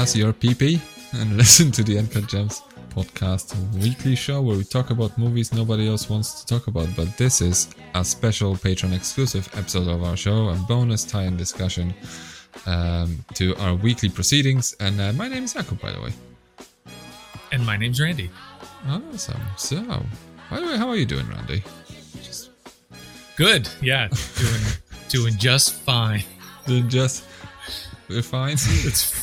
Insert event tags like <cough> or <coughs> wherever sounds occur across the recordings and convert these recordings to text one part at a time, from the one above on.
ass your PP and <laughs> listen to the Uncut Gems podcast weekly show where we talk about movies nobody else wants to talk about. But this is a special Patreon exclusive episode of our show, a bonus tie in discussion um, to our weekly proceedings. And uh, my name is Jakub, by the way. And my name's Randy. Awesome. So, by the way, how are you doing, Randy? Just good. Yeah, doing <laughs> doing just fine. Doing just we're fine. It's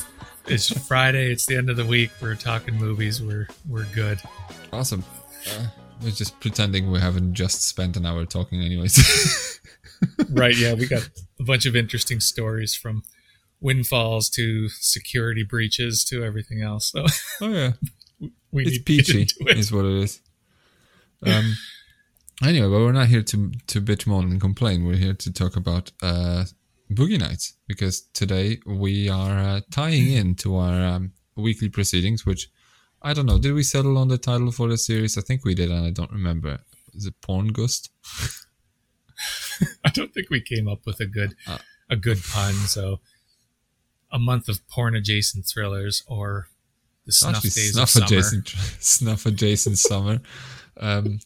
it's Friday. It's the end of the week. We're talking movies. We're we're good. Awesome. Uh, we're just pretending we haven't just spent an hour talking, anyways. <laughs> right. Yeah, we got a bunch of interesting stories from windfalls to security breaches to everything else. So. Oh yeah. <laughs> we it's peachy, it. is what it is. <laughs> Um. anyway, but we're not here to to bitch, moan, and complain. We're here to talk about uh Boogie Nights because today we are uh, tying in to our um, weekly proceedings, which I don't know. Did we settle on the title for the series? I think we did, and I don't remember. Is it Porn Gust? <laughs> I don't think we came up with a good uh, a good pun. So a month of porn adjacent thrillers or the snuff days snuff of adjacent, summer. <laughs> Snuff adjacent summer. Um,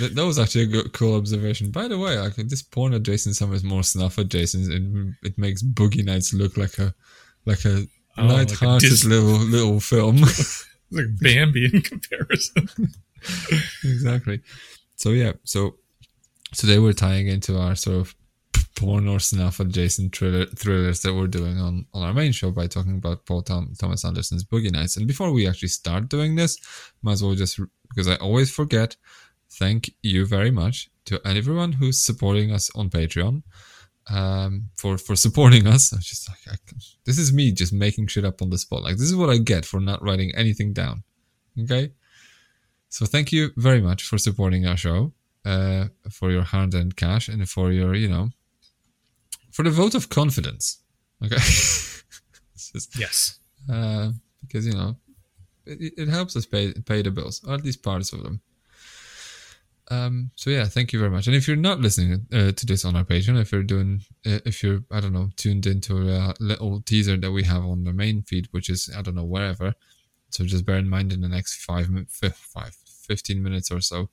that, that was actually a good, cool observation. By the way, like this porn adjacent summer is more snuff adjacent. It, it makes Boogie Nights look like a like a oh, light-hearted like a little <laughs> little film. <laughs> like Bambi in comparison. <laughs> exactly. So yeah, so today we're tying into our sort of porn or snuff adjacent thriller, thrillers that we're doing on, on our main show by talking about Paul Tom, Thomas Anderson's Boogie Nights. And before we actually start doing this, might as well just because I always forget thank you very much to everyone who's supporting us on Patreon. Um, for for supporting us. I'm just like, I, this is me just making shit up on the spot. Like this is what I get for not writing anything down. Okay, so thank you very much for supporting our show, uh, for your hard-earned cash, and for your you know, for the vote of confidence. Okay, <laughs> just, yes, uh, because you know, it, it helps us pay pay the bills, or at least parts of them. Um, so yeah, thank you very much. And if you're not listening uh, to this on our Patreon, if you're doing, uh, if you're, I don't know, tuned into a little teaser that we have on the main feed, which is, I don't know, wherever. So just bear in mind in the next five, five 15 minutes or so,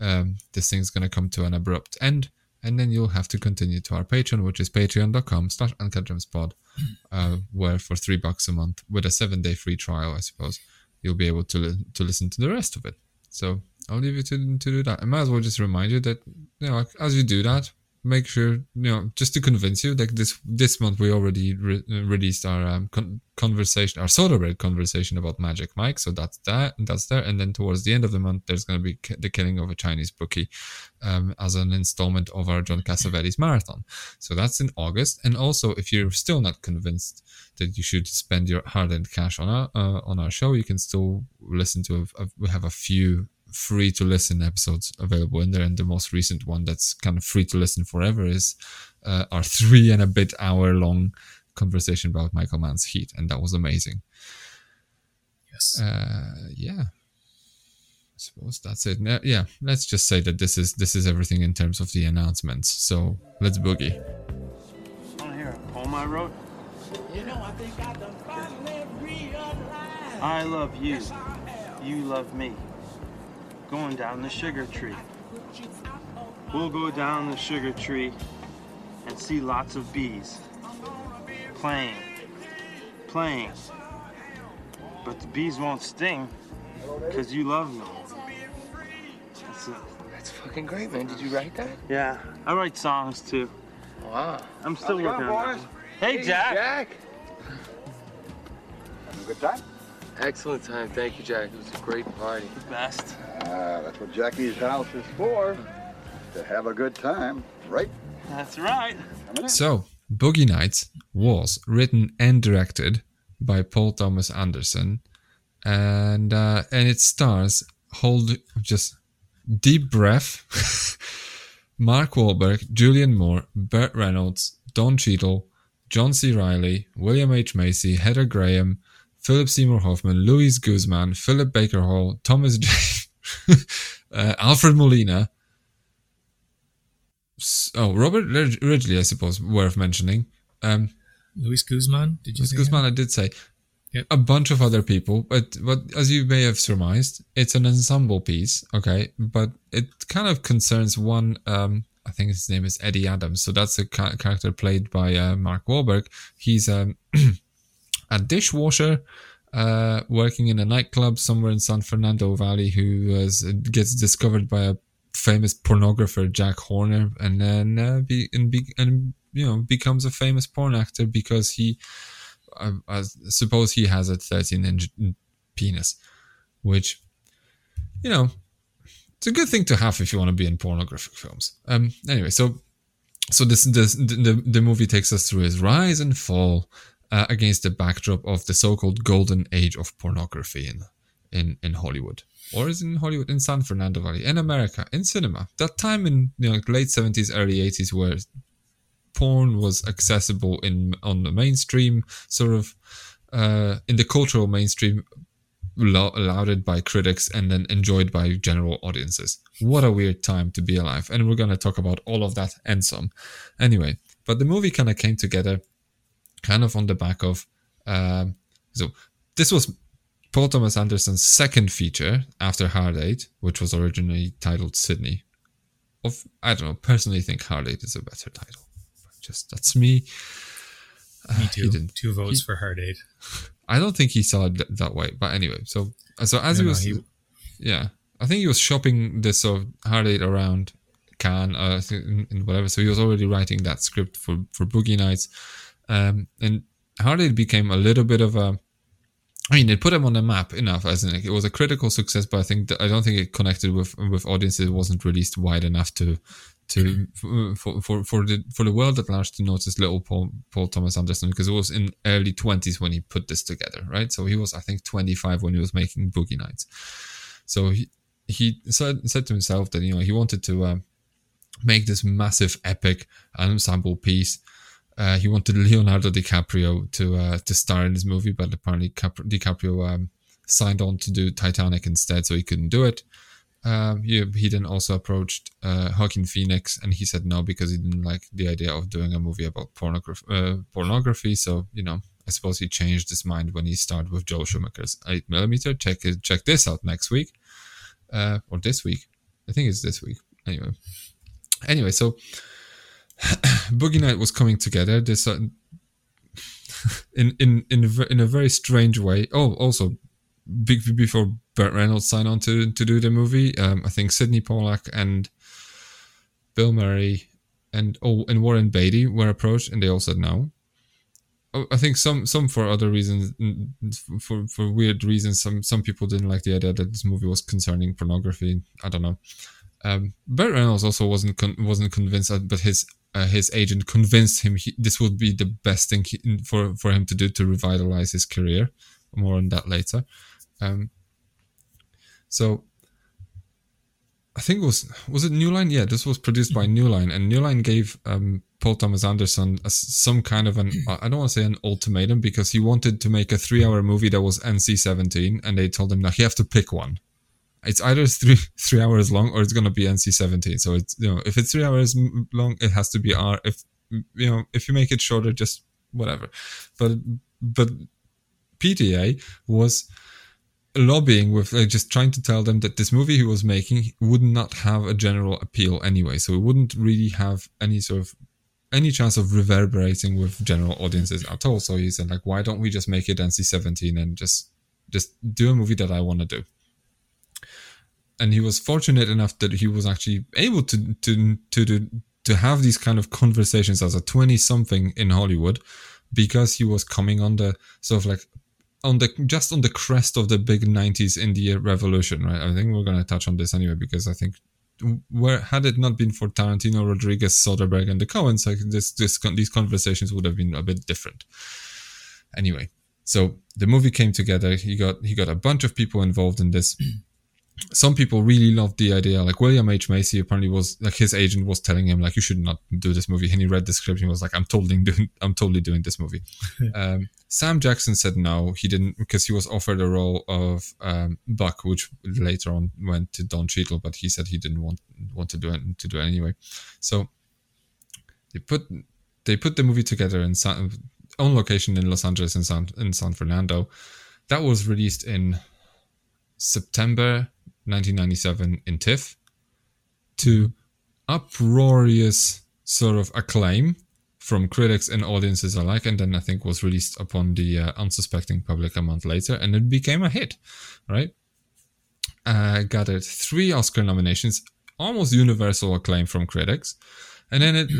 um, this thing's going to come to an abrupt end. And then you'll have to continue to our Patreon, which is patreon.com slash uncutgemspod, uh, where for three bucks a month with a seven day free trial, I suppose, you'll be able to, li- to listen to the rest of it. So I'll leave you to, to do that. I might as well just remind you that, you know, as you do that, make sure, you know, just to convince you, like this this month we already re- released our um, con- conversation, our soda red conversation about Magic Mike. So that's that, that's there. And then towards the end of the month, there's going to be the killing of a Chinese bookie um, as an installment of our John Cassavetes marathon. So that's in August. And also, if you're still not convinced that you should spend your hard-earned cash on our uh, on our show, you can still listen to. A, a, we have a few free to listen episodes available in there. And the most recent one that's kind of free to listen forever is uh, our <laughs> three and a bit hour long conversation about Michael Mann's Heat. And that was amazing. Yes. Uh, yeah. I suppose that's it. Yeah, let's just say that this is this is everything in terms of the announcements. So let's boogie. On here, home I wrote. You know, I think I done finally realized. I love you. You love me going down the sugar tree. We'll go down the sugar tree and see lots of bees playing, playing. But the bees won't sting because you love me. That's it. That's fucking great, man. Did you write that? Yeah, I write songs too. Wow. I'm still working on that. Hey, Jack. Jack. Having a good time? Excellent time. Thank you, Jack. It was a great party. The best. Ah, that's what Jackie's house is for. To have a good time, right? That's right. So, Boogie Nights was written and directed by Paul Thomas Anderson, and uh, and it stars hold just deep breath. <laughs> Mark Wahlberg, Julianne Moore, Burt Reynolds, Don Cheadle, John C. Reilly, William H. Macy, Heather Graham, Philip Seymour Hoffman, Luis Guzman, Philip Baker Hall, Thomas J. <laughs> uh, Alfred Molina. Oh, Robert Ridgely, I suppose, worth mentioning. Um, Luis Guzman, did you Luis Guzman, I did say. Yep. a bunch of other people, but but as you may have surmised, it's an ensemble piece, okay? But it kind of concerns one. Um, I think his name is Eddie Adams. So that's a ca- character played by uh, Mark Wahlberg. He's um, <clears throat> a dishwasher uh, working in a nightclub somewhere in San Fernando Valley who is, gets discovered by a famous pornographer, Jack Horner, and then uh, be, and, be, and you know becomes a famous porn actor because he I, I suppose he has a 13 inch penis, which, you know, it's a good thing to have if you want to be in pornographic films. Um, anyway, so so this, this the the movie takes us through his rise and fall uh, against the backdrop of the so-called golden age of pornography in in in Hollywood, or is in Hollywood in San Fernando Valley, in America, in cinema. That time in you know late seventies, early eighties, where porn was accessible in on the mainstream sort of uh, in the cultural mainstream lo- lauded by critics and then enjoyed by general audiences. What a weird time to be alive. And we're going to talk about all of that and some. Anyway but the movie kind of came together kind of on the back of um, so this was paul thomas anderson's second feature after hard eight which was originally titled sydney of i don't know personally think hard eight is a better title just that's me. Me uh, too. Two votes he, for Hard Eight. <laughs> I don't think he saw it that way, but anyway. So so as no, he was, no, he, yeah, I think he was shopping this sort of Hard Eight around Cannes, uh, and whatever. So he was already writing that script for for Boogie Nights, um, and Eight became a little bit of a. I mean, it put him on the map enough, as in it was a critical success, but I think I don't think it connected with with audiences. It wasn't released wide enough to to for, for for the for the world at large to notice little Paul Paul Thomas Anderson because it was in early twenties when he put this together, right? So he was I think twenty five when he was making Boogie Nights. So he he said said to himself that you know he wanted to uh, make this massive epic ensemble piece. Uh, he wanted Leonardo DiCaprio to uh, to star in this movie, but apparently Cap- DiCaprio um, signed on to do Titanic instead, so he couldn't do it. Um, he, he then also approached uh, Joaquin Phoenix, and he said no because he didn't like the idea of doing a movie about. Uh, pornography. So you know, I suppose he changed his mind when he started with Joel Schumacher's eight millimeter. Check it, check this out next week, uh, or this week. I think it's this week. Anyway, anyway, so <clears throat> Boogie Night was coming together. This uh, <laughs> in in in a, in a very strange way. Oh, also before Burt Reynolds signed on to to do the movie. Um, I think Sydney Pollack and Bill Murray and oh and Warren Beatty were approached and they all said no. Oh, I think some some for other reasons, for for weird reasons. Some some people didn't like the idea that this movie was concerning pornography. I don't know. Um, Burt Reynolds also wasn't con- wasn't convinced, but his uh, his agent convinced him he, this would be the best thing he, for for him to do to revitalize his career. More on that later. Um, so I think it was was it New Line? Yeah, this was produced by New Line, and New Line gave um, Paul Thomas Anderson a, some kind of an I don't want to say an ultimatum because he wanted to make a three-hour movie that was NC-17, and they told him now he have to pick one. It's either <laughs> three three hours long or it's gonna be NC-17. So it's you know if it's three hours long, it has to be R. If you know if you make it shorter, just whatever. But but PTA was lobbying with like just trying to tell them that this movie he was making would not have a general appeal anyway so it wouldn't really have any sort of any chance of reverberating with general audiences at all so he said like why don't we just make it nc-17 and just just do a movie that i want to do and he was fortunate enough that he was actually able to to to to, to have these kind of conversations as a 20 something in hollywood because he was coming on the sort of like on the just on the crest of the big 90s indie revolution right? I think we're going to touch on this anyway because i think where had it not been for tarantino rodriguez soderbergh and the coens like this this these conversations would have been a bit different. Anyway so the movie came together. He got he got a bunch of people involved in this some people really loved the idea. Like William H Macy apparently was like his agent was telling him like you should not do this movie, and he read the script and was like I'm totally doing I'm totally doing this movie. <laughs> um, Sam Jackson said no, he didn't because he was offered a role of um, Buck, which later on went to Don Cheadle, but he said he didn't want want to do it to do it anyway. So they put they put the movie together and on location in Los Angeles and San, in San Fernando. That was released in September 1997 in TIFF to uproarious sort of acclaim from critics and audiences alike, and then I think was released upon the uh, unsuspecting public a month later, and it became a hit, right? Uh, gathered three Oscar nominations, almost universal acclaim from critics, and then it,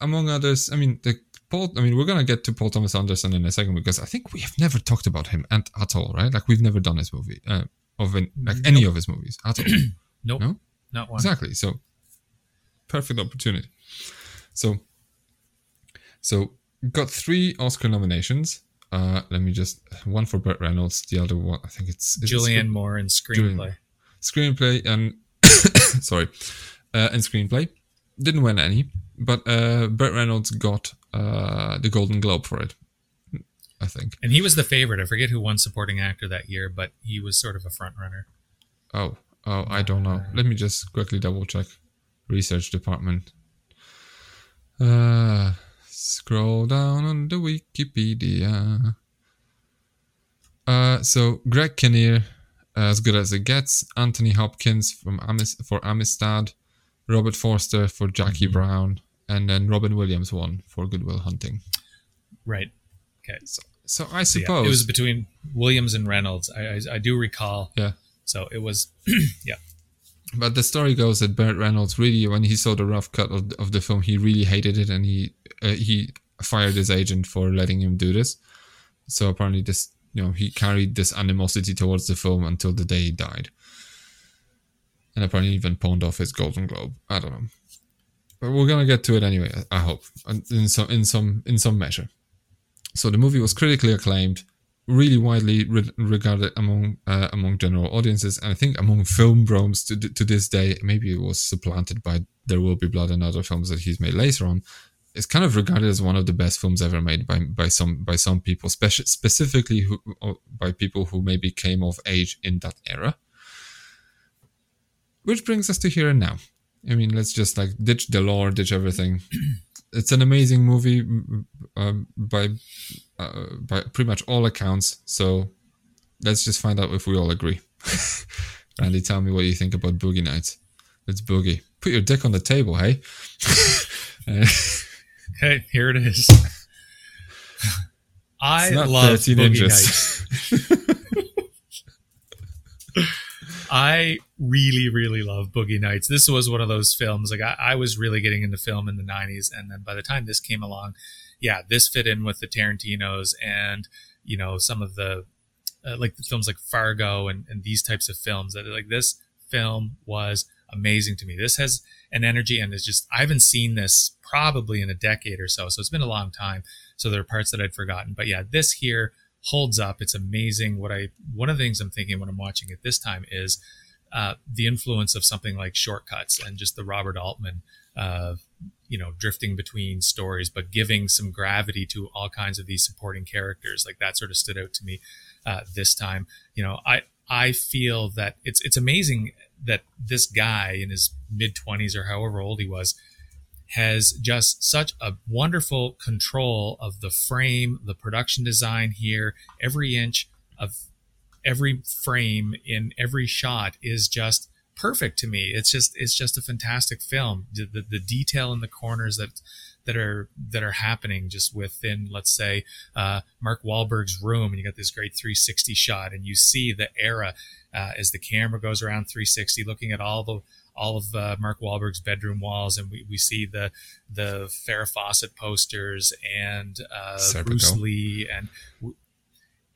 among others, I mean, the Paul. I mean, we're gonna get to Paul Thomas Anderson in a second because I think we have never talked about him and at all, right? Like we've never done his movie, uh, of an, like nope. any of his movies at all. <clears throat> nope. No, not one. Exactly. So, perfect opportunity. So, so got three Oscar nominations. Uh, let me just one for Burt Reynolds, the other one I think it's, it's Julianne Moore in screenplay. Julian, screenplay and <coughs> sorry, uh, and screenplay didn't win any, but uh, Burt Reynolds got uh, the Golden Globe for it. I think. And he was the favorite. I forget who won supporting actor that year, but he was sort of a front runner. Oh, oh, I don't know. Let me just quickly double check. Research department. Uh, scroll down on the Wikipedia. Uh, so Greg Kinnear, as good as it gets. Anthony Hopkins from for Amistad. Robert Forster for Jackie mm-hmm. Brown and then Robin Williams won for Good Will Hunting. Right. Okay. So, so I suppose so yeah, it was between Williams and Reynolds. I, I, I do recall. Yeah. So it was, <clears throat> yeah. But the story goes that Burt Reynolds really, when he saw the rough cut of, of the film, he really hated it, and he uh, he fired his agent for letting him do this. So apparently, this you know he carried this animosity towards the film until the day he died, and apparently even pawned off his Golden Globe. I don't know but we're gonna get to it anyway. I hope in some in some in some measure. So the movie was critically acclaimed, really widely re- regarded among uh, among general audiences, and I think among film bromes to to this day. Maybe it was supplanted by There Will Be Blood and other films that he's made later on. It's kind of regarded as one of the best films ever made by by some by some people, speci- specifically who, by people who maybe came of age in that era. Which brings us to here and now. I mean, let's just like ditch the lore, ditch everything. <clears throat> It's an amazing movie um, by uh, by pretty much all accounts. So let's just find out if we all agree. <laughs> Randy, tell me what you think about Boogie Nights. Let's boogie. Put your dick on the table, hey. <laughs> okay, here it is. I love Boogie inches. Nights. <laughs> I really, really love Boogie Nights. This was one of those films. Like I, I, was really getting into film in the '90s, and then by the time this came along, yeah, this fit in with the Tarantino's and you know some of the uh, like the films like Fargo and, and these types of films. That like this film was amazing to me. This has an energy and it's just I haven't seen this probably in a decade or so, so it's been a long time. So there are parts that I'd forgotten, but yeah, this here holds up. It's amazing. What I one of the things I'm thinking when I'm watching it this time is uh, the influence of something like Short Cuts and just the Robert Altman, uh, you know, drifting between stories, but giving some gravity to all kinds of these supporting characters. Like that sort of stood out to me uh, this time. You know, I I feel that it's it's amazing that this guy in his mid 20s or however old he was has just such a wonderful control of the frame, the production design here. Every inch of every frame in every shot is just perfect to me. It's just it's just a fantastic film. The, the, the detail in the corners that that are that are happening just within, let's say, uh, Mark Wahlberg's room, and you got this great 360 shot, and you see the era uh, as the camera goes around 360, looking at all the all of uh, Mark Wahlberg's bedroom walls, and we, we see the the Farrah Fawcett posters and uh, Bruce Lee and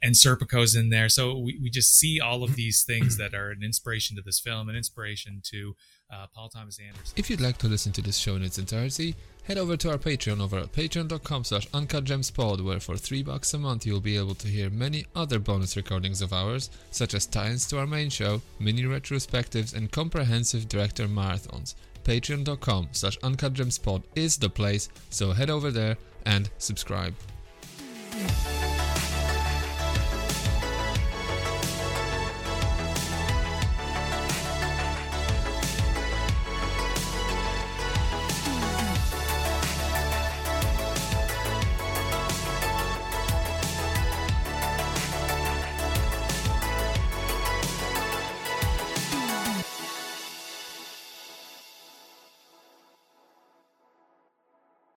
and Serpico's in there. So we, we just see all of these things that are an inspiration to this film, an inspiration to uh, Paul Thomas Anderson. If you'd like to listen to this show in its entirety, head over to our Patreon over at patreon.com slash uncutgemspod where for 3 bucks a month you'll be able to hear many other bonus recordings of ours, such as tie-ins to our main show, mini retrospectives and comprehensive director marathons. Patreon.com slash uncutgemspod is the place, so head over there and subscribe.